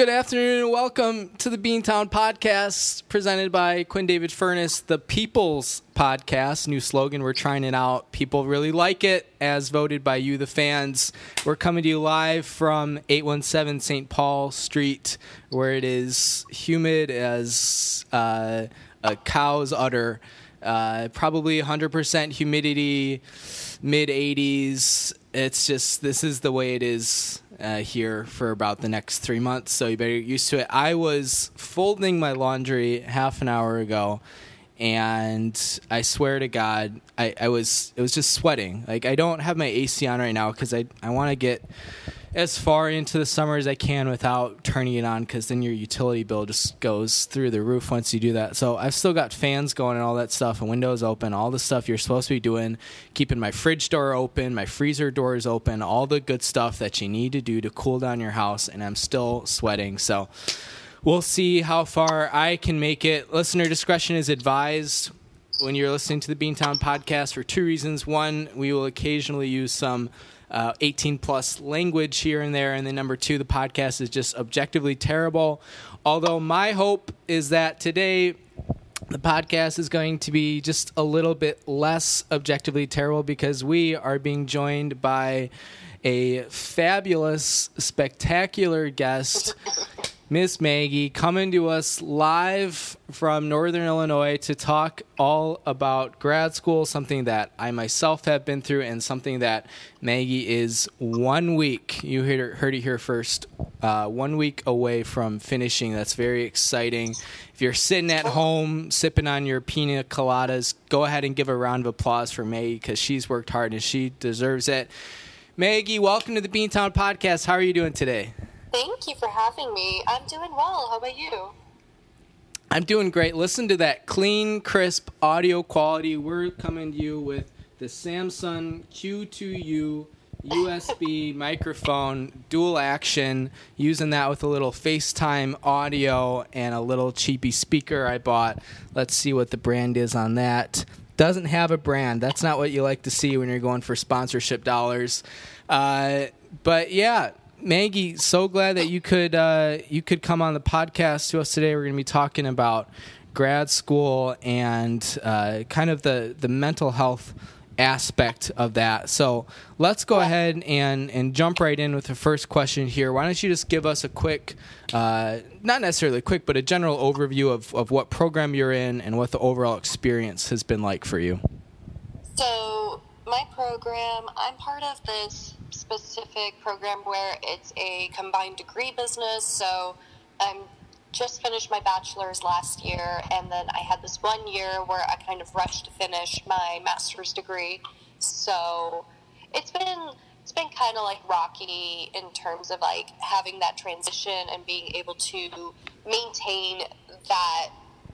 Good afternoon and welcome to the Beantown Podcast presented by Quinn David Furness, the People's Podcast. New slogan, we're trying it out. People really like it, as voted by you, the fans. We're coming to you live from 817 St. Paul Street, where it is humid as uh, a cow's udder. Uh, probably 100% humidity, mid 80s. It's just, this is the way it is uh, here for about the next three months, so you better get used to it. I was folding my laundry half an hour ago, and I swear to God, I, I was it was just sweating. Like I don't have my AC on right now because I I want to get as far into the summer as I can without turning it on because then your utility bill just goes through the roof once you do that. So I've still got fans going and all that stuff and windows open, all the stuff you're supposed to be doing, keeping my fridge door open, my freezer doors open, all the good stuff that you need to do to cool down your house. And I'm still sweating. So we'll see how far I can make it. Listener discretion is advised when you're listening to the Beantown podcast for two reasons. One, we will occasionally use some uh, 18 plus language here and there. And then number two, the podcast is just objectively terrible. Although my hope is that today the podcast is going to be just a little bit less objectively terrible because we are being joined by a fabulous, spectacular guest. Miss Maggie coming to us live from Northern Illinois to talk all about grad school, something that I myself have been through, and something that Maggie is one week, you heard it here first, uh, one week away from finishing. That's very exciting. If you're sitting at home sipping on your pina coladas, go ahead and give a round of applause for Maggie because she's worked hard and she deserves it. Maggie, welcome to the Beantown Podcast. How are you doing today? Thank you for having me. I'm doing well. How about you? I'm doing great. Listen to that clean, crisp audio quality. We're coming to you with the Samson Q2U USB microphone, dual action, using that with a little FaceTime audio and a little cheapy speaker I bought. Let's see what the brand is on that. Doesn't have a brand. That's not what you like to see when you're going for sponsorship dollars. Uh, but yeah, Maggie, so glad that you could uh, you could come on the podcast to us today. We're going to be talking about grad school and uh, kind of the the mental health aspect of that. So let's go ahead and and jump right in with the first question here. Why don't you just give us a quick, uh, not necessarily quick, but a general overview of of what program you're in and what the overall experience has been like for you. So my program, I'm part of this specific program where it's a combined degree business. So I'm just finished my bachelor's last year, and then I had this one year where I kind of rushed to finish my master's degree. So it's been it's been kind of like rocky in terms of like having that transition and being able to maintain that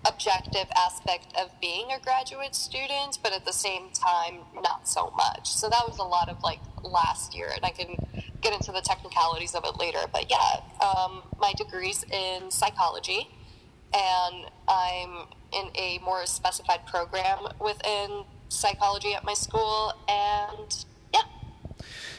objective aspect of being a graduate student, but at the same time, not so much. So that was a lot of like last year, and I can get into the technicalities of it later. But yeah, um, my degree's in psychology, and I'm in a more specified program within psychology at my school, and yeah.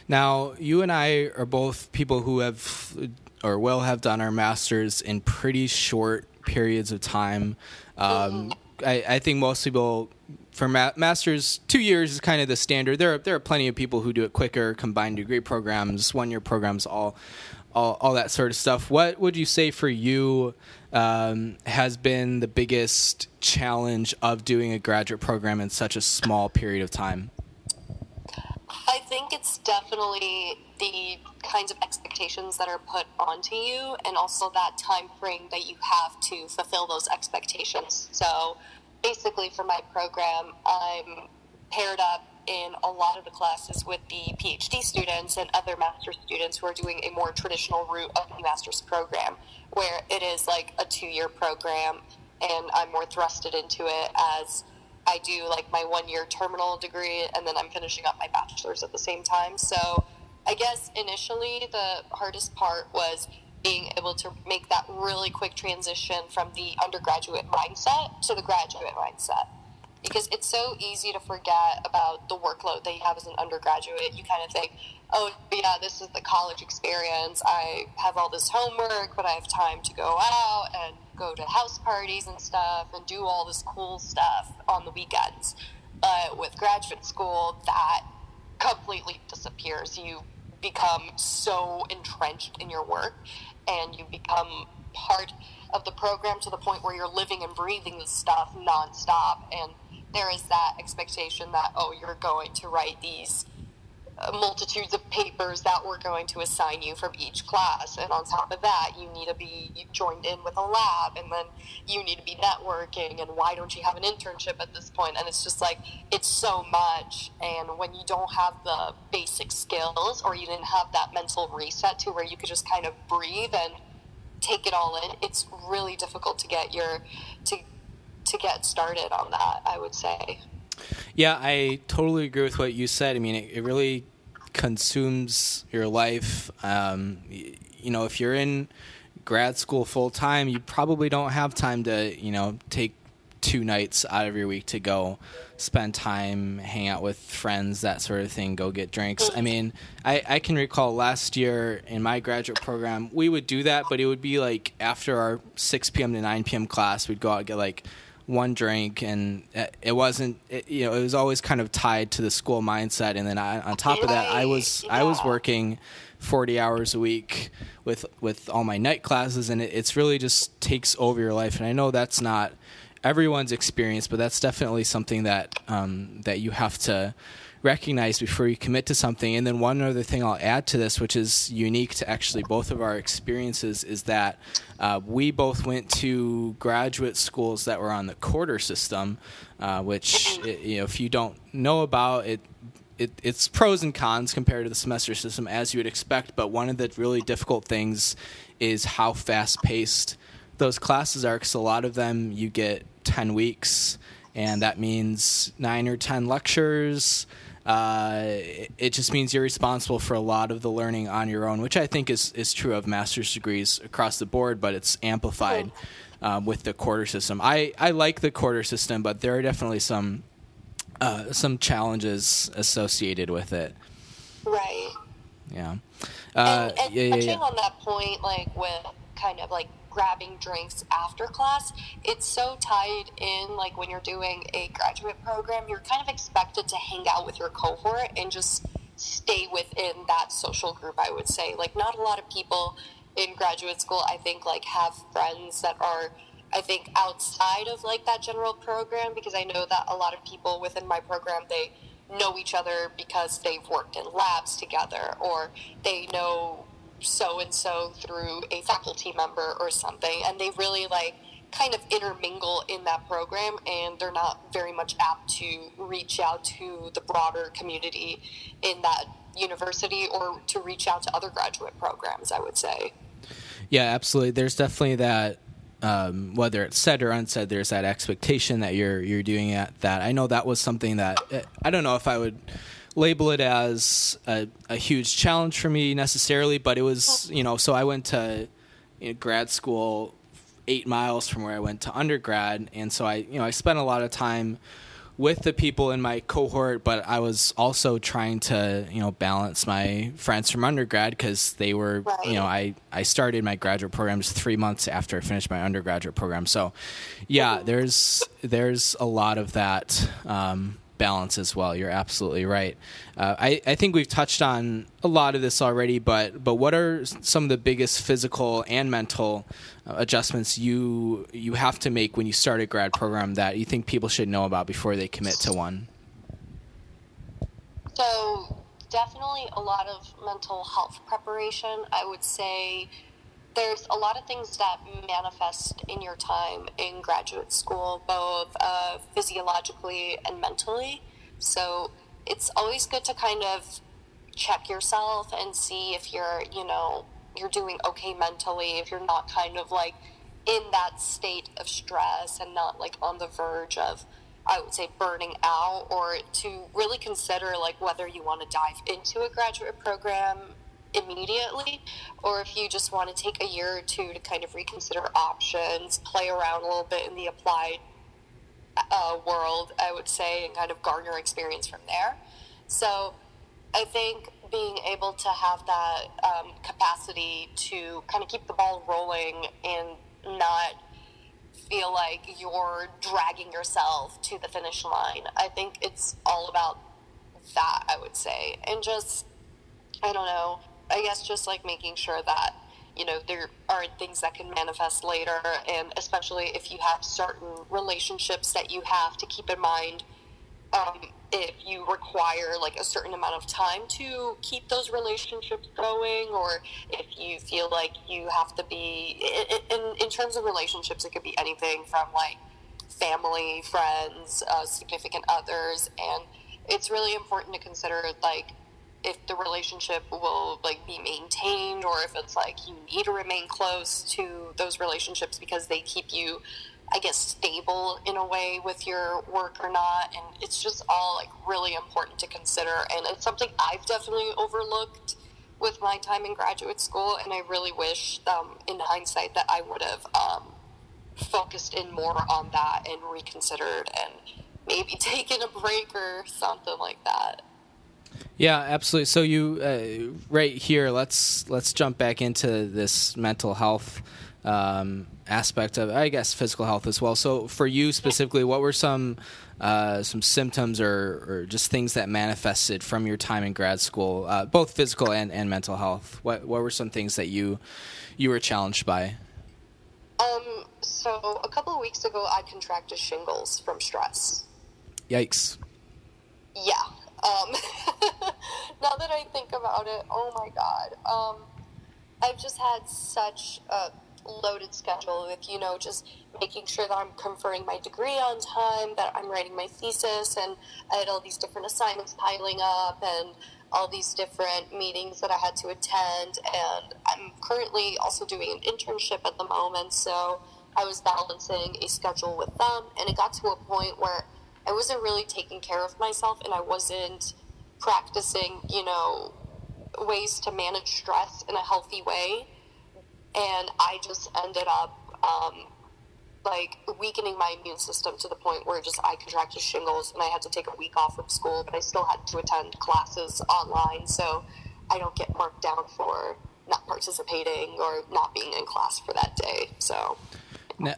Now, you and I are both people who have or will have done our masters in pretty short periods of time. Um, I, I, think most people for ma- masters two years is kind of the standard. There are there are plenty of people who do it quicker, combined degree programs, one year programs, all, all all that sort of stuff. What would you say for you um, has been the biggest challenge of doing a graduate program in such a small period of time? It's definitely the kinds of expectations that are put onto you and also that time frame that you have to fulfill those expectations. So basically for my program, I'm paired up in a lot of the classes with the PhD students and other master's students who are doing a more traditional route of the master's program where it is like a two year program and I'm more thrusted into it as I do like my one year terminal degree and then I'm finishing up my bachelor's at the same time. So I guess initially the hardest part was being able to make that really quick transition from the undergraduate mindset to the graduate mindset. Because it's so easy to forget about the workload that you have as an undergraduate. You kind of think, oh, yeah, this is the college experience. I have all this homework, but I have time to go out and go to house parties and stuff and do all this cool stuff on the weekends. But with graduate school, that completely disappears. You become so entrenched in your work and you become part of the program to the point where you're living and breathing this stuff nonstop. And there is that expectation that, oh, you're going to write these uh, multitudes of papers that we're going to assign you from each class. And on top of that, you need to be joined in with a lab, and then you need to be networking. And why don't you have an internship at this point? And it's just like, it's so much. And when you don't have the basic skills, or you didn't have that mental reset to where you could just kind of breathe and take it all in, it's really difficult to get your, to, to get started on that, I would say. Yeah, I totally agree with what you said. I mean, it, it really consumes your life. Um, you know, if you're in grad school full time, you probably don't have time to, you know, take two nights out of your week to go spend time, hang out with friends, that sort of thing, go get drinks. I mean, I, I can recall last year in my graduate program, we would do that, but it would be like after our 6 p.m. to 9 p.m. class, we'd go out and get like one drink, and it wasn't. It, you know, it was always kind of tied to the school mindset. And then I, on top of that, I was I was working forty hours a week with with all my night classes, and it, it's really just takes over your life. And I know that's not everyone's experience, but that's definitely something that um, that you have to recognize before you commit to something. And then one other thing I'll add to this, which is unique to actually both of our experiences, is that uh, we both went to graduate schools that were on the quarter system, uh, which you know if you don't know about it. It, it's pros and cons compared to the semester system, as you would expect. But one of the really difficult things is how fast paced those classes are. Because a lot of them, you get ten weeks, and that means nine or ten lectures uh, it just means you're responsible for a lot of the learning on your own, which I think is, is true of master's degrees across the board, but it's amplified um, with the quarter system. I, I like the quarter system, but there are definitely some uh, some challenges associated with it. Right. Yeah. Uh, and, and yeah, touching yeah, yeah. on that point, like with kind of like grabbing drinks after class, it's so tied in. Like when you're doing a graduate program, you're kind of expected to hang out with your cohort and just stay within that social group, I would say. Like, not a lot of people in graduate school, I think, like, have friends that are. I think outside of like that general program because I know that a lot of people within my program they know each other because they've worked in labs together or they know so and so through a faculty member or something, and they really like kind of intermingle in that program and they're not very much apt to reach out to the broader community in that university or to reach out to other graduate programs i would say. Yeah absolutely. There's definitely that um, whether it's said or unsaid there's that expectation that you're you're doing at that i know that was something that i don't know if i would label it as a, a, huge challenge for me necessarily, but it was, you know, so I went to you know, grad school eight miles from where I went to undergrad, and so I, you know, I spent a lot of time with the people in my cohort, but I was also trying to, you know, balance my friends from undergrad because they were, right. you know, I, I started my graduate programs three months after I finished my undergraduate program. So, yeah, there's there's a lot of that um, balance as well. You're absolutely right. Uh, I, I think we've touched on a lot of this already, but but what are some of the biggest physical and mental uh, adjustments you you have to make when you start a grad program that you think people should know about before they commit to one? So definitely a lot of mental health preparation. I would say there's a lot of things that manifest in your time in graduate school, both uh, physiologically and mentally. So it's always good to kind of check yourself and see if you're, you know, you're doing okay mentally, if you're not kind of like in that state of stress and not like on the verge of, I would say, burning out, or to really consider like whether you want to dive into a graduate program immediately, or if you just want to take a year or two to kind of reconsider options, play around a little bit in the applied uh, world, I would say, and kind of garner experience from there. So I think being able to have that um, capacity to kind of keep the ball rolling and not feel like you're dragging yourself to the finish line. I think it's all about that, I would say. And just, I don't know, I guess just like making sure that, you know, there aren't things that can manifest later. And especially if you have certain relationships that you have to keep in mind. Um, if you require like a certain amount of time to keep those relationships going or if you feel like you have to be in, in terms of relationships it could be anything from like family friends uh, significant others and it's really important to consider like if the relationship will like be maintained or if it's like you need to remain close to those relationships because they keep you I guess, stable in a way with your work or not. And it's just all like really important to consider. And it's something I've definitely overlooked with my time in graduate school. And I really wish, um, in hindsight, that I would have um, focused in more on that and reconsidered and maybe taken a break or something like that. Yeah, absolutely. So you uh, right here, let's let's jump back into this mental health um, aspect of, I guess, physical health as well. So, for you specifically, what were some uh, some symptoms or, or, just things that manifested from your time in grad school, uh, both physical and, and mental health? What what were some things that you you were challenged by? Um. So a couple of weeks ago, I contracted shingles from stress. Yikes. Yeah. Um, now that I think about it, oh my god. Um, I've just had such a loaded schedule with, you know, just making sure that I'm conferring my degree on time, that I'm writing my thesis, and I had all these different assignments piling up and all these different meetings that I had to attend. And I'm currently also doing an internship at the moment, so I was balancing a schedule with them, and it got to a point where I wasn't really taking care of myself and I wasn't practicing, you know, ways to manage stress in a healthy way and I just ended up um, like weakening my immune system to the point where just I contracted shingles and I had to take a week off from school, but I still had to attend classes online, so I don't get marked down for not participating or not being in class for that day. So.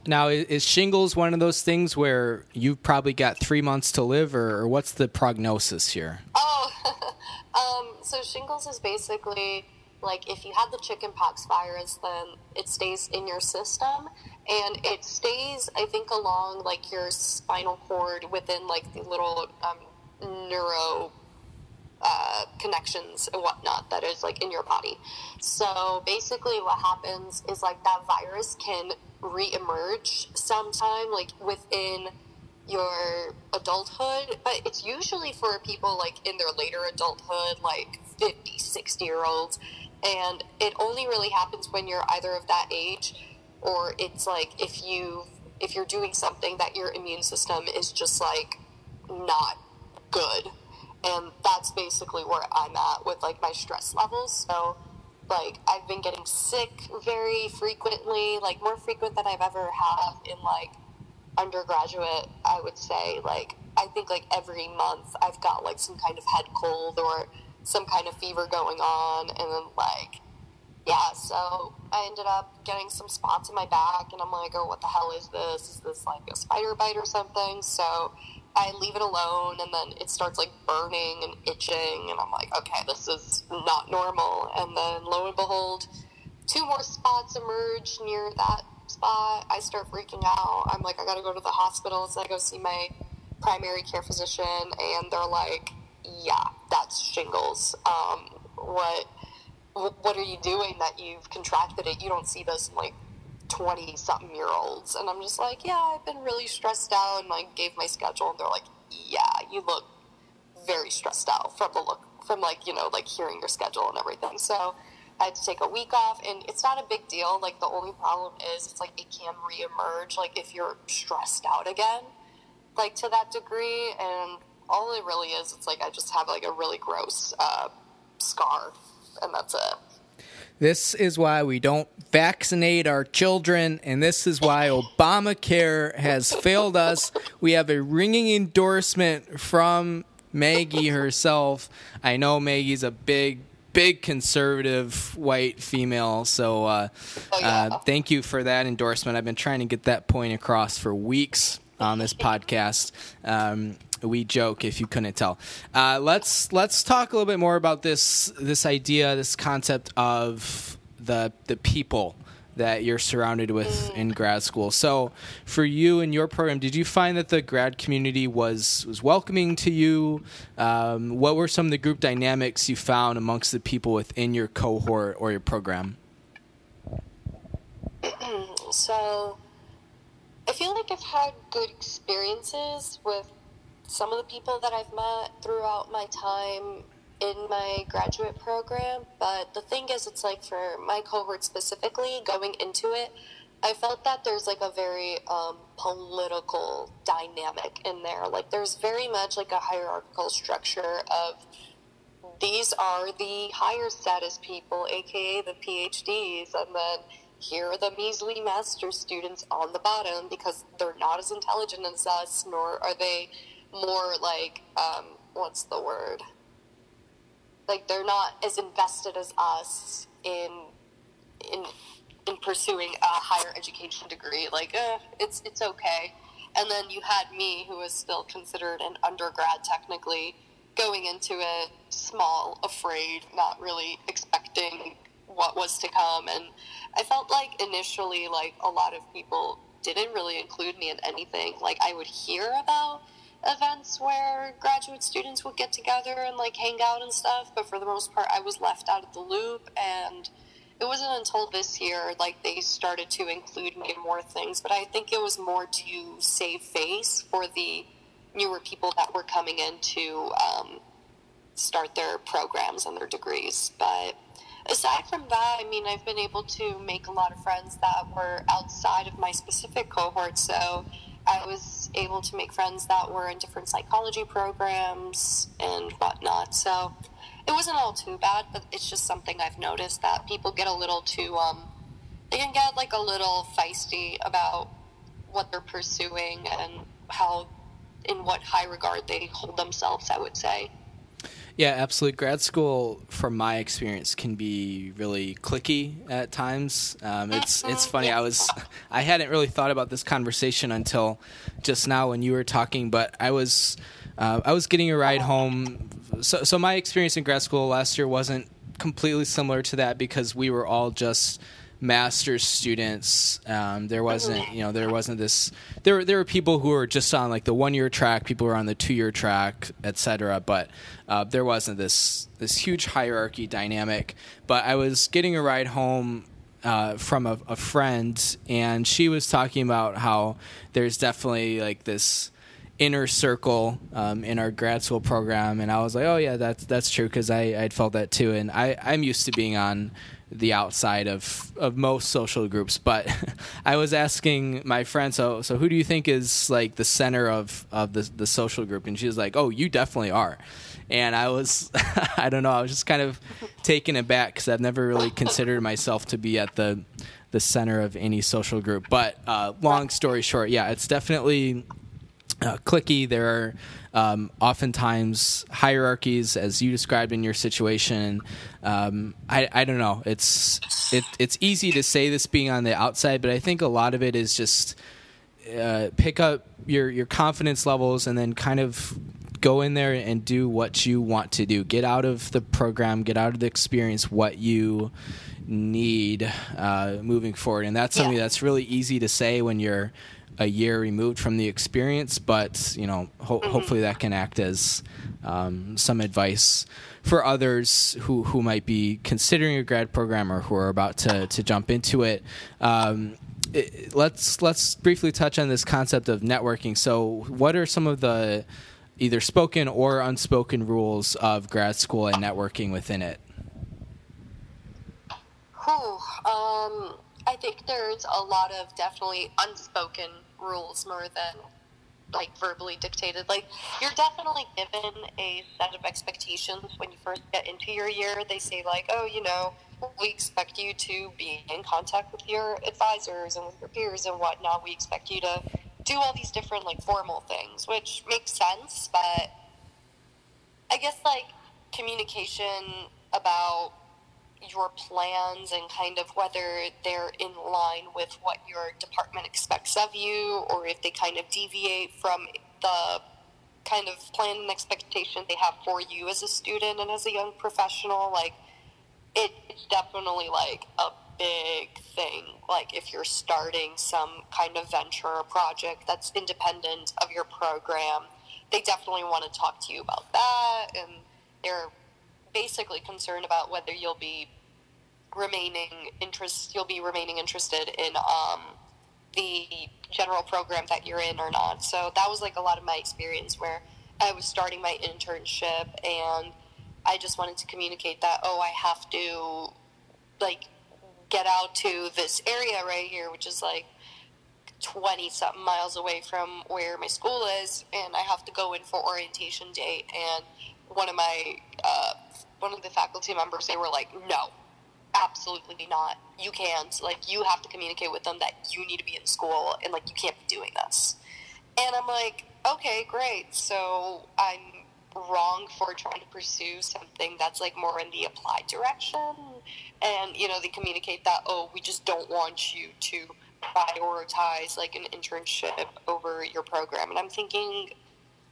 Now, is shingles one of those things where you've probably got three months to live, or, what's the prognosis here? Oh, um, so shingles is basically like if you had the chickenpox virus, then it stays in your system and it stays, I think, along like your spinal cord within like the little um, neuro uh, connections and whatnot that is like in your body. So basically, what happens is like that virus can reemerge sometime, like within your adulthood, but it's usually for people like in their later adulthood, like 50, 60 year olds. And it only really happens when you're either of that age or it's like if you if you're doing something that your immune system is just like not good. And that's basically where i'm at with like my stress levels. So like i've been getting sick very frequently like more frequent than i've ever had in like undergraduate i would say like i think like every month i've got like some kind of head cold or some kind of fever going on, and then like, yeah. So I ended up getting some spots in my back, and I'm like, oh, what the hell is this? Is this like a spider bite or something? So I leave it alone, and then it starts like burning and itching, and I'm like, okay, this is not normal. And then lo and behold, two more spots emerge near that spot. I start freaking out. I'm like, I gotta go to the hospital. So I go see my primary care physician, and they're like, yeah, that's shingles. Um, what what are you doing that you've contracted it? You don't see this like twenty something year olds, and I'm just like, yeah, I've been really stressed out, and like gave my schedule, and they're like, yeah, you look very stressed out from the look from like you know like hearing your schedule and everything. So I had to take a week off, and it's not a big deal. Like the only problem is it's like it can reemerge, like if you're stressed out again, like to that degree, and all it really is, it's like I just have like a really gross uh, scar, and that's it. This is why we don't vaccinate our children, and this is why Obamacare has failed us. We have a ringing endorsement from Maggie herself. I know Maggie's a big, big conservative white female, so uh, Oh, yeah. uh, thank you for that endorsement. I've been trying to get that point across for weeks on this podcast. Um, we joke if you couldn't tell. Uh, let's let's talk a little bit more about this this idea, this concept of the the people that you're surrounded with in grad school. So, for you and your program, did you find that the grad community was was welcoming to you? Um, what were some of the group dynamics you found amongst the people within your cohort or your program? So, I feel like I've had good experiences with some of the people that I've met throughout my time in my graduate program. But the thing is, it's like for my cohort specifically, going into it, I felt that there's like a very um, political dynamic in there. Like, there's very much like a hierarchical structure of these are the higher status people, aka the PhDs, and then here are the measly master students on the bottom because they're not as intelligent as us, nor are they more like, um, what's the word? Like they're not as invested as us in in in pursuing a higher education degree. Like, eh, it's it's okay. And then you had me, who was still considered an undergrad technically, going into it small, afraid, not really expecting what was to come. And I felt like initially, like a lot of people didn't really include me in anything. Like I would hear about events where graduate students would get together and like hang out and stuff, but for the most part, I was left out of the loop and it wasn't until this year like they started to include me in more things but i think it was more to save face for the newer people that were coming in to um, start their programs and their degrees but aside from that i mean i've been able to make a lot of friends that were outside of my specific cohort so i was able to make friends that were in different psychology programs and whatnot so it wasn't all too bad, but it's just something I've noticed that people get a little too um they can get like a little feisty about what they're pursuing and how in what high regard they hold themselves, I would say. Yeah, absolutely. Grad school, from my experience, can be really cliquey at times. Um, it's it's funny. I was I hadn't really thought about this conversation until just now when you were talking, but I was uh, I was getting a ride home. So so my experience in grad school last year wasn't completely similar to that because we were all just master's students. Um, there wasn't, you know, there wasn't this. There, were- there were people who were just on like the one year track, people were on the two year track, etc. But uh, there wasn't this this huge hierarchy dynamic. But I was getting a ride home uh, from a, a friend, and she was talking about how there's definitely like this inner circle um, in our grad school program, and I was like, "Oh yeah, that's that's true," because I I'd felt that too, and I I'm used to being on the outside of of most social groups, but I was asking my friend, so so who do you think is like the center of of the the social group? And she was like, "Oh, you definitely are." And I was, I don't know, I was just kind of taken aback because I've never really considered myself to be at the the center of any social group. But uh, long story short, yeah, it's definitely uh, cliquey. There are um, oftentimes hierarchies, as you described in your situation. Um, I, I don't know. It's it, it's easy to say this being on the outside, but I think a lot of it is just uh, pick up your your confidence levels and then kind of go in there and do what you want to do. Get out of the program, get out of the experience what you need uh, moving forward, and that's something Yeah. that's really easy to say when you're a year removed from the experience. But you know, ho- hopefully that can act as um, some advice for others who, who might be considering a grad program or who are about to, to jump into it. Um, it- let's let's briefly touch on this concept of networking. So, what are some of the either spoken or unspoken rules of grad school and networking within it? Whew, um, I think there's a lot of definitely unspoken rules more than like verbally dictated. Like you're definitely given a set of expectations when you first get into your year. They say like, oh, you know, we expect you to be in contact with your advisors and with your peers and whatnot. We expect you to do all these different like formal things, which makes sense, but I guess like communication about your plans and kind of whether they're in line with what your department expects of you or if they kind of deviate from the kind of plan and expectation they have for you as a student and as a young professional like it, it's definitely like a big thing. Like if you're starting some kind of venture or project that's independent of your program they definitely want to talk to you about that and they're basically concerned about whether you'll be remaining interest you'll be remaining interested in um, the general program that you're in or not. So that was like a lot of my experience where I was starting my internship and I just wanted to communicate that oh I have to like get out to this area right here which is like 20 something miles away from where my school is and I have to go in for orientation day and one of my uh, one of the faculty members they were like no absolutely not. You can't. Like you have to communicate with them that you need to be in school and like you can't be doing this. And i'm like okay great. So i'm wrong for trying to pursue something that's like more in the applied direction and you know they communicate that oh we just don't want you to prioritize like an internship over your program. And i'm thinking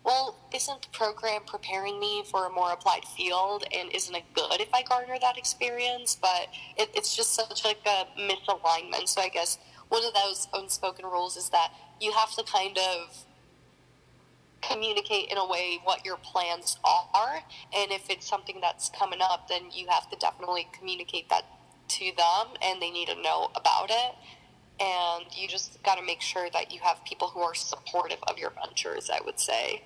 well, isn't the program preparing me for a more applied field? And isn't it good if I garner that experience? But it, it's just such like a misalignment. So I guess one of those unspoken rules is that you have to kind of communicate in a way what your plans are. And if it's something that's coming up, then you have to definitely communicate that to them and they need to know about it. And you just got to make sure that you have people who are supportive of your ventures, I would say.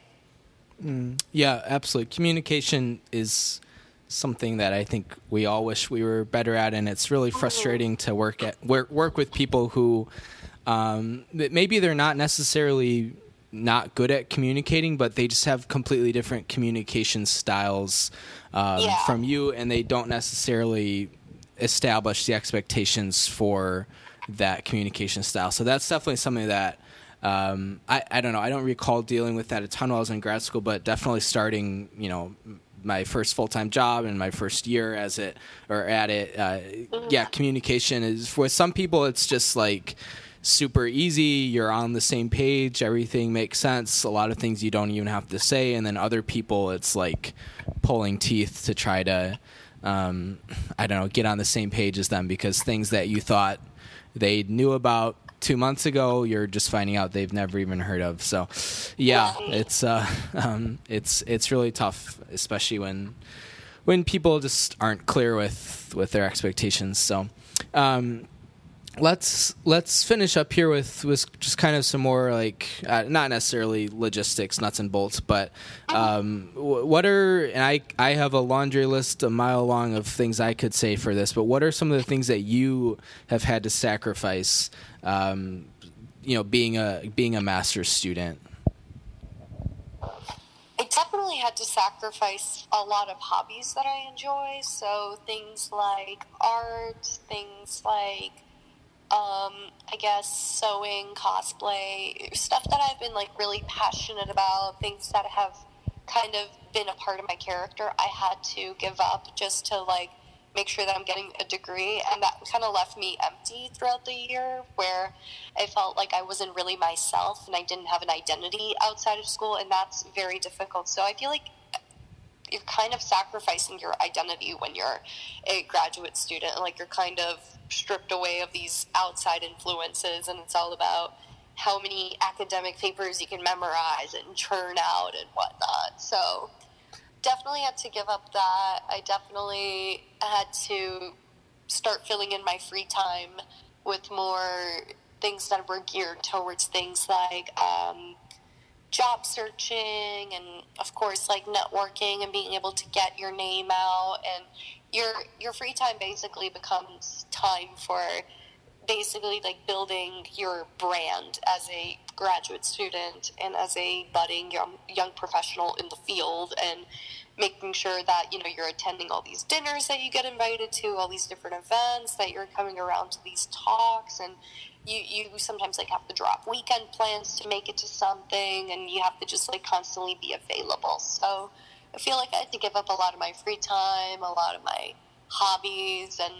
Mm, yeah, absolutely. Communication is something that I think we all wish we were better at, and it's really frustrating to work at work work with people who um, maybe they're not necessarily not good at communicating, but they just have completely different communication styles um, yeah. from you, and they don't necessarily establish the expectations for that communication style. So that's definitely something that um, I, I don't know. I don't recall dealing with that a ton while I was in grad school, but definitely starting, you know, my first full time job and my first year as it or at it. Uh, yeah, communication is for some people. It's just like super easy. You're on the same page. Everything makes sense. A lot of things you don't even have to say, and then other people, it's like pulling teeth to try to. Um, I don't know, get on the same page as them because things that you thought they knew about two months ago, you're just finding out they've never even heard of. So, yeah, it's uh, um, it's it's really tough, especially when when people just aren't clear with with their expectations. So, um, let's let's finish up here with with just kind of some more like uh, not necessarily logistics nuts and bolts but um, what are and i i have a laundry list a mile long of things i could say for this but what are some of the things that you have had to sacrifice um, you know being a being a master's student I definitely had to sacrifice a lot of hobbies that I enjoy. So things like art, things like um, I guess sewing, cosplay, stuff that I've been like really passionate about, things that have kind of been a part of my character, I had to give up just to like make sure that I'm getting a degree. And that kind of left me empty throughout the year where I felt like I wasn't really myself and I didn't have an identity outside of school. And that's very difficult. So I feel like you're kind of sacrificing your identity when you're a graduate student. Like you're kind of stripped away of these outside influences, and it's all about how many academic papers you can memorize and churn out and whatnot. So definitely had to give up that. I definitely had to start filling in my free time with more things that were geared towards things like um, job searching and of course like networking and being able to get your name out and your your free time basically becomes time for basically like building your brand as a graduate student and as a budding young young professional in the field and making sure that you know you're attending all these dinners that you get invited to all these different events that you're coming around to these talks and you, you sometimes like have to drop weekend plans to make it to something and you have to just like constantly be available. So i feel like i had to give up a lot of my free time a lot of my hobbies and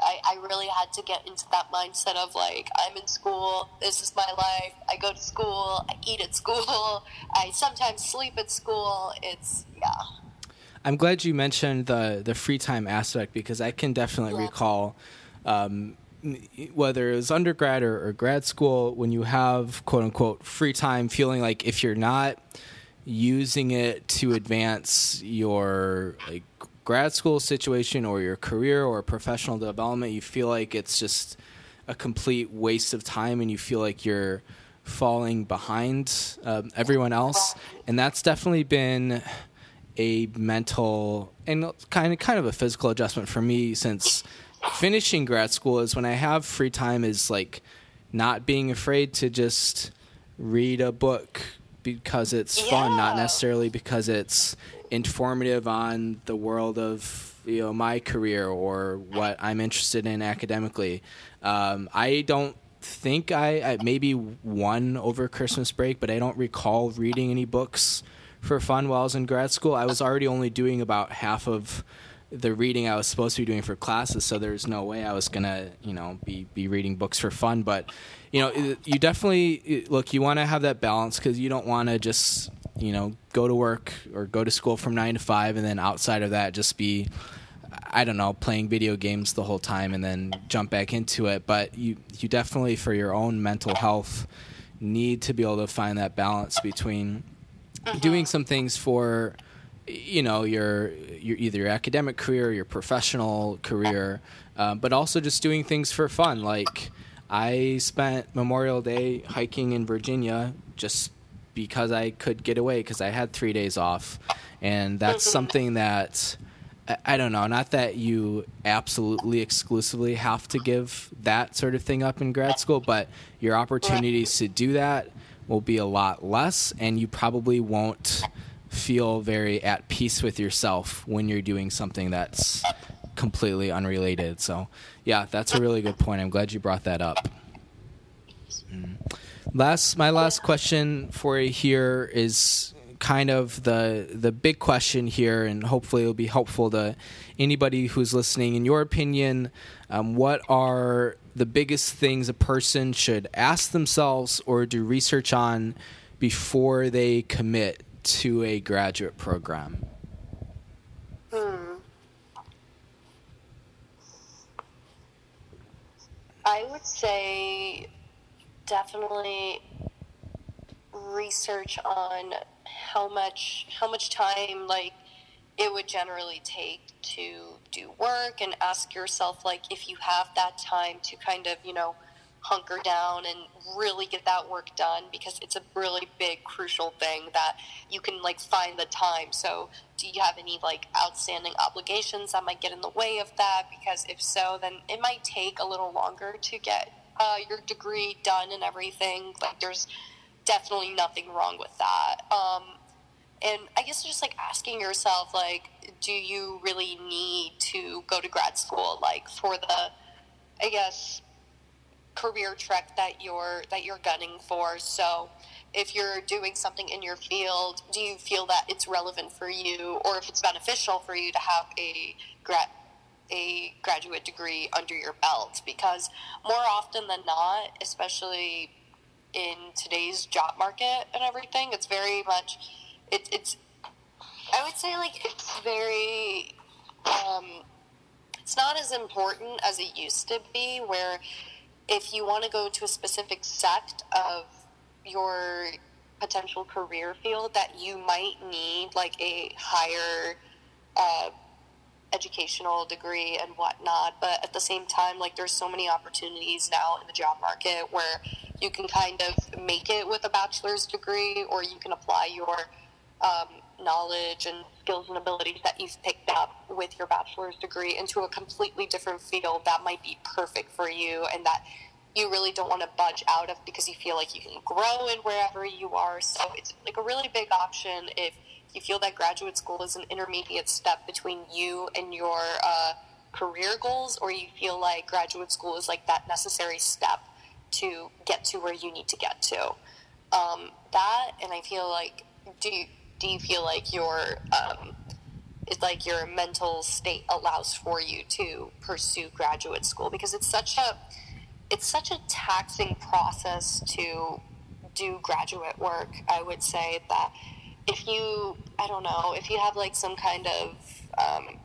I, I really had to get into that mindset of like I'm in school, this is my life. I go to school, I eat at school, I sometimes sleep at school. It's yeah. I'm glad you mentioned the the free time aspect because I can definitely yeah. recall um, whether it was undergrad or, or, grad school when you have quote unquote free time, feeling like if you're not using it to advance your like grad school situation or your career or professional development, you feel like it's just a complete waste of time and you feel like you're falling behind um, everyone else. And that's definitely been a mental and kind of kind of a physical adjustment for me since finishing grad school is when I have free time is like not being afraid to just read a book because it's yeah. fun, not necessarily because it's informative on the world of you know my career or what I'm interested in academically. Um, I don't think I, I maybe one over Christmas break, but I don't recall reading any books for fun while I was in grad school. I was already only doing about half of the reading I was supposed to be doing for classes, so there's no way I was gonna, you know, be be reading books for fun. But you know, you definitely look. You want to have that balance because you don't want to just, you know, go to work or go to school from nine to five, and then outside of that, just be, I don't know, playing video games the whole time, and then jump back into it. But you you definitely, for your own mental health, need to be able to find that balance between uh-huh. doing some things for you know your your either your academic career, your professional career, uh, but also just doing things for fun. Like I spent Memorial Day hiking in Virginia just because I could get away because I had three days off, and that's something that. I don't know. Not that you absolutely exclusively have to give that sort of thing up in grad school, but your opportunities to do that will be a lot less, and you probably won't feel very at peace with yourself when you're doing something that's completely unrelated. So, yeah, that's a really good point. I'm glad you brought that up. Mm. Last, my last question for you here is kind of the the big question here, and hopefully it'll be helpful to anybody who's listening. In your opinion, um, what are the biggest things a person should ask themselves or do research on before they commit to a graduate program? I would say definitely research on how much how much time like it would generally take to do work and ask yourself like if you have that time to kind of you know hunker down and really get that work done because it's a really big crucial thing that you can like find the time. So do you have any like outstanding obligations that might get in the way of that? Because if so then it might take a little longer to get uh, your degree done and everything like there's definitely nothing wrong with that. Um, and i guess just like asking yourself like do you really need to go to grad school like for the i guess career track that you're that you're gunning for. So if you're doing something in your field, do you feel that it's relevant for you or if it's beneficial for you to have a grad a graduate degree under your belt because more often than not, especially in today's job market and everything, it's very much it, it's I would say like it's very um, it's not as important as it used to be where if you want to go to a specific sect of your potential career field that you might need like a higher uh, educational degree and whatnot but at the same time like there's so many opportunities now in the job market where you can kind of make it with a bachelor's degree or you can apply your um, knowledge and skills and abilities that you've picked up with your bachelor's degree into a completely different field that might be perfect for you and that you really don't want to budge out of because you feel like you can grow in wherever you are. So it's like a really big option if you feel that graduate school is an intermediate step between you and your uh, career goals, or you feel like graduate school is like that necessary step to get to where you need to get to. Um, that, and I feel like, do you, do you feel like your um, it's like your mental state allows for you to pursue graduate school because it's such a it's such a taxing process to do graduate work. I would say that if you, I don't know, if you have like some kind of um,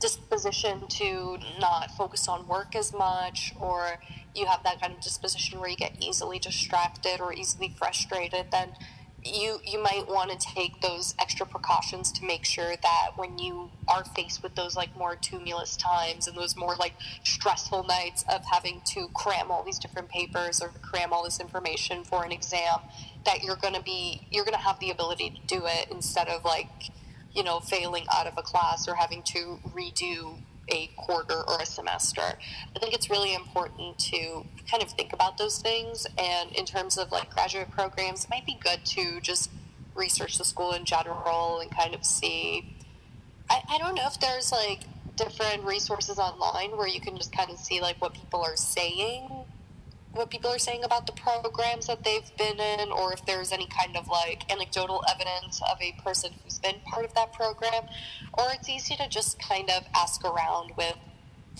disposition to not focus on work as much, or you have that kind of disposition where you get easily distracted or easily frustrated, then you you might want to take those extra precautions to make sure that when you are faced with those like more tumultuous times and those more like stressful nights of having to cram all these different papers or cram all this information for an exam that you're going to be you're going to have the ability to do it instead of like you know failing out of a class or having to redo a quarter or a semester. I think it's really important to kind of think about those things. And in terms of like graduate programs, it might be good to just research the school in general and kind of see. I, I don't know if there's like different resources online where you can just kind of see like what people are saying what people are saying about the programs that they've been in, or if there's any kind of like anecdotal evidence of a person who's been part of that program, or it's easy to just kind of ask around with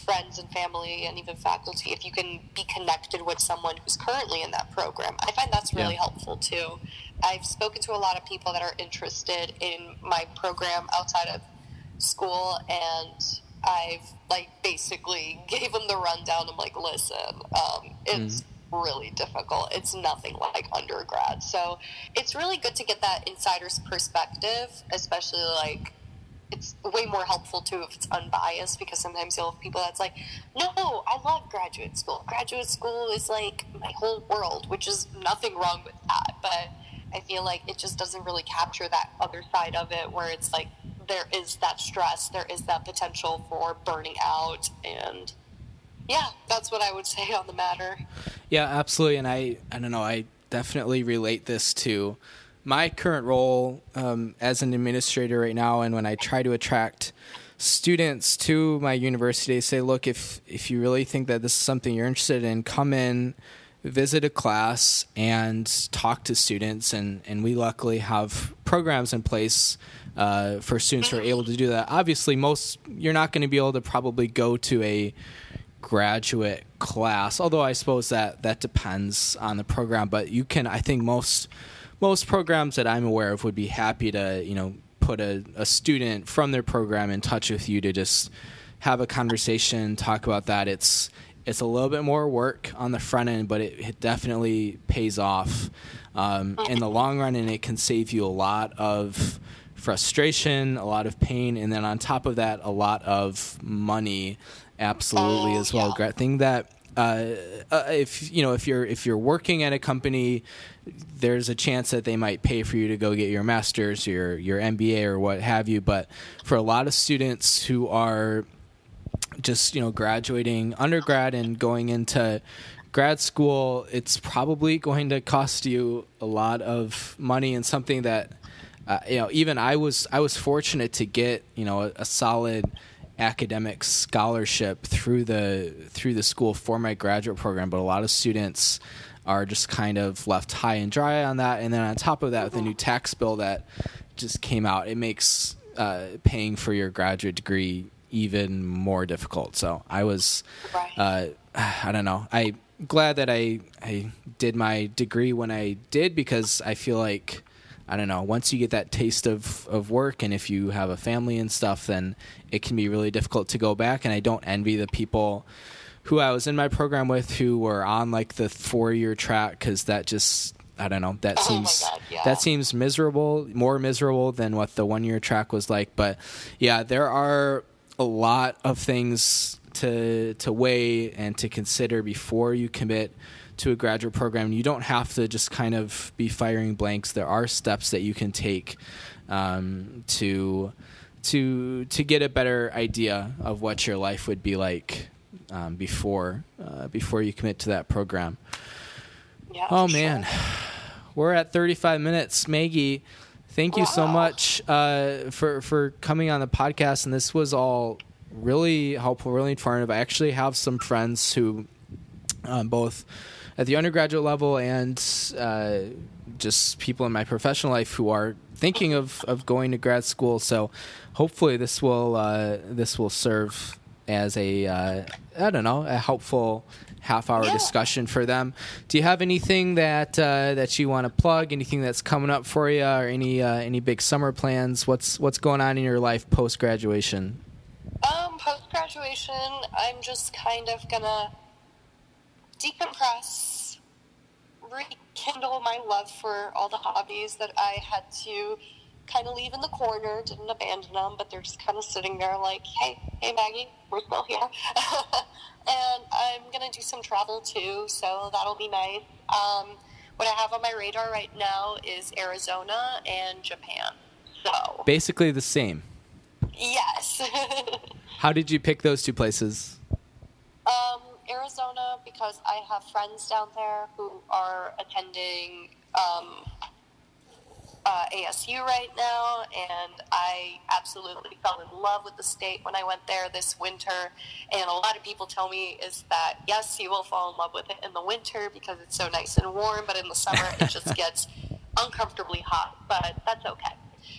friends and family and even faculty if you can be connected with someone who's currently in that program. I find that's really yeah. helpful too. I've spoken to a lot of people that are interested in my program outside of school and I've like basically gave them the rundown. I'm like, listen, um, it's mm really difficult. It's nothing like undergrad. So it's really good to get that insider's perspective, especially like it's way more helpful too if it's unbiased because sometimes you'll have people that's like, no, I love graduate school. Graduate school is like my whole world, which is nothing wrong with that. But I feel like it just doesn't really capture that other side of it where it's like there is that stress, there is that potential for burning out, and yeah, that's what I would say on the matter. Yeah, absolutely, and I I don't know, I definitely relate this to my current role um, as an administrator right now, and when I try to attract students to my university, say, look, if if you really think that this is something you're interested in, come in visit a class and talk to students and, and we luckily have programs in place uh, for students who are able to do that. Obviously, most you're not going to be able to probably go to a graduate class, although I suppose that that depends on the program. But you can, I think most most programs that I'm aware of would be happy to you know put a, a student from their program in touch with you to just have a conversation, talk about that. It's it's a little bit more work on the front end, but it, it definitely pays off um, in the long run, and it can save you a lot of frustration, a lot of pain, and then on top of that, a lot of money, absolutely oh, as well. Yeah. Thing that uh, uh, if you know if you're if you're working at a company, there's a chance that they might pay for you to go get your master's, your your MBA, or what have you. But for a lot of students who are just you know graduating undergrad and going into grad school, it's probably going to cost you a lot of money and something that uh, you know, even I was I was fortunate to get you know a, a, solid academic scholarship through the through the school for my graduate program, but a lot of students are just kind of left high and dry on that. And then on top of that, with the new tax bill that just came out, it makes uh, paying for your graduate degree even more difficult. So I was, uh, I don't know, I glad that I I did my degree when I did because I feel like I don't know, once you get that taste of, of work and if you have a family and stuff, then it can be really difficult to go back. And I don't envy the people who I was in my program with who were on like the four year track because that just, I don't know, that oh seems God, yeah. that seems miserable, more miserable than what the one year track was like. But yeah, there are a lot of things to to weigh and to consider before you commit to a graduate program, you don't have to just kind of be firing blanks. There are steps that you can take um, to to to get a better idea of what your life would be like um, before uh, before you commit to that program. Yeah. Oh man, sure. we're at 35 minutes. Maggie, thank you so much uh, for for coming on the podcast. And this was all really helpful, really informative. I actually have some friends who, um, both at the undergraduate level and uh, just people in my professional life, who are thinking of, of going to grad school. So hopefully this will uh, this will serve as a uh, I don't know a helpful half hour Yeah. discussion for them. Do you have anything that uh, that you want to plug? Anything that's coming up for you, or any uh, any big summer plans? What's what's going on in your life post graduation? Um, post graduation, I'm just kind of gonna decompress, rekindle my love for all the hobbies that I had to kind of leave in the corner, didn't abandon them, but they're just kind of sitting there like, hey, hey Maggie, we're still here. and I'm gonna do some travel too, so that'll be nice. Um, what I have on my radar right now is Arizona and Japan. So, Basically the same. yes. How did you pick those two places? Um, Arizona, because I have friends down there who are attending um, uh, ASU right now, and I absolutely fell in love with the state when I went there this winter. And a lot of people tell me is that yes, you will fall in love with it in the winter because it's so nice and warm, but in the summer it just gets uncomfortably hot. But that's okay.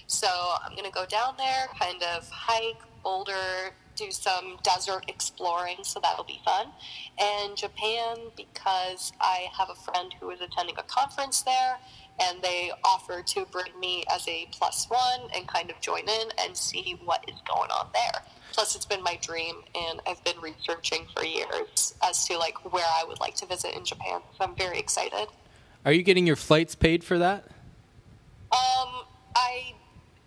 So I'm going to go down there, kind of hike, boulder, do some desert exploring, so that'll be fun. And Japan, because I have a friend who is attending a conference there, and they offered to bring me as a plus one and kind of join in and see what is going on there. Plus, it's been my dream, and I've been researching for years as to like where I would like to visit in Japan. So I'm very excited. Are you getting your flights paid for that? Um, I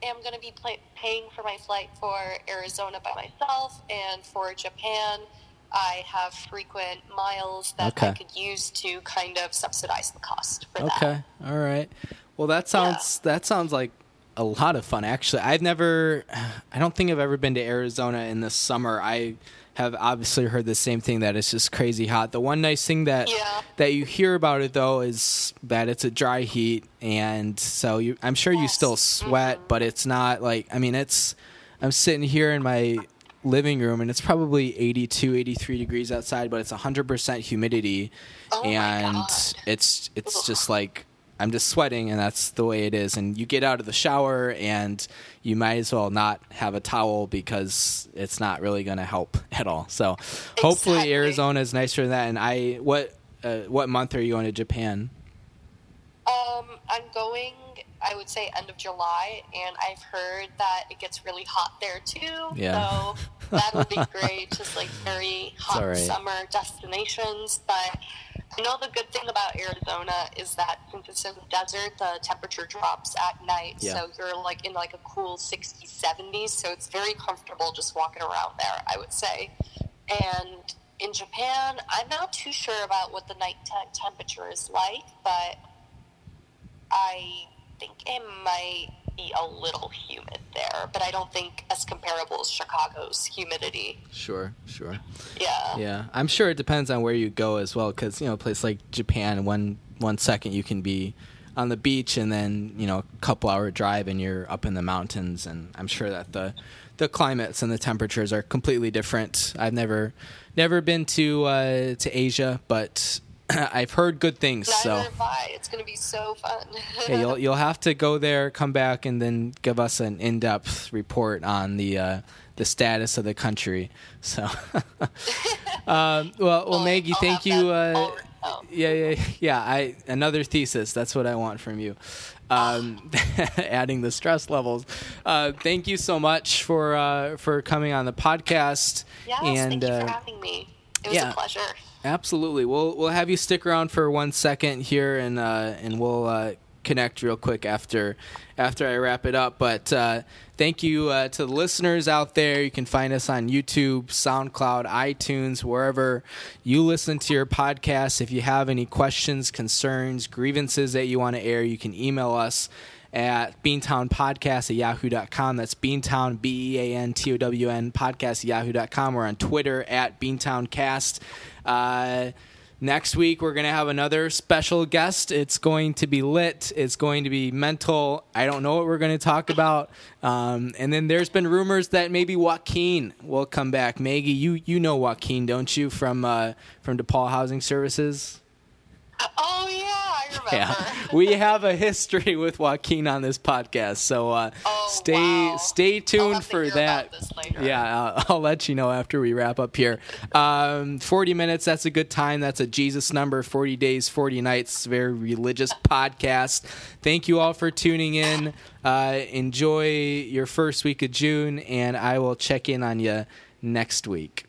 am going to be pla paying for my flight for Arizona by myself, and for Japan, I have frequent miles that I could use to kind of subsidize the cost for Okay. All right. Well, that sounds that sounds like a lot of fun. Actually, I've never. I don't think I've ever been to Arizona in the summer. I have obviously heard the same thing that it's just crazy hot. The one nice thing that Yeah. that you hear about it though is that it's a dry heat, and so you, I'm sure you still sweat, mm-hmm. but it's not like. I mean, it's. I'm sitting here in my living room and it's probably 82 83 degrees outside but it's 100% humidity Oh and it's it's just like I'm just sweating and that's the way it is and you get out of the shower and you might as well not have a towel because it's not really going to help at all. So hopefully Arizona is nicer than that and I what uh, what month are you going to Japan? Um, I'm going. I would say end of July, and I've heard that it gets really hot there too. Yeah. So that would be great. Just like very hot right. summer destinations. But I know the good thing about Arizona is that since it's in the desert, the temperature drops at night. Yeah. So you're like in like a cool 60s, 70s. So it's very comfortable just walking around there. I would say. And in Japan, I'm not too sure about what the nighttime temperature is like, but I think it might be a little humid there, but I don't think as comparable as Chicago's humidity. Sure, sure. Yeah. Yeah, I'm sure it depends on where you go as well, because you know, a place like Japan, one one second you can be on the beach, and then you know, a couple hour drive, and you're up in the mountains, and I'm sure that the the climates and the temperatures are completely different. I've never never been to uh, to Asia, but I've heard good things. Neither so. It's going to be so fun. yeah, you'll you'll have to go there, come back, and then give us an in depth report on the uh, the status of the country. So, um, well, well, Maggie, I'll thank you. Uh, oh. yeah, yeah, yeah. I another thesis. That's what I want from you. Um, adding the stress levels. Uh, thank you so much for uh, for coming on the podcast. Yes, and thank you uh, for having me. It was yeah. a pleasure. Absolutely. We'll we'll have you stick around for one second here, and uh, and we'll uh, connect real quick after after I wrap it up. But uh, thank you uh, to the listeners out there. You can find us on YouTube, SoundCloud, iTunes, wherever you listen to your podcasts. If you have any questions, concerns, grievances that you want to air, you can email us at Beantown Podcast at yahoo.com. That's Beantown, B E A N T O W N podcast at yahoo.com. We're on Twitter at Beantowncast. Uh, Next week, we're going to have another special guest. It's going to be lit. It's going to be mental. I don't know what we're going to talk about. Um, and then there's been rumors that maybe Joaquin will come back. Maggie, you you know Joaquin, don't you, from uh, from DePaul Housing Services? Oh yeah, I remember. Yeah, we have a history with Joaquin on this podcast, so uh, Oh, stay wow. stay tuned for that. about this later. Yeah, I'll, I'll let you know after we wrap up here. Um, Forty minutes, that's a good time. That's a Jesus number. Forty days, forty nights. Very religious podcast. Thank you all for tuning in. Uh, enjoy your first week of June, and I will check in on you next week.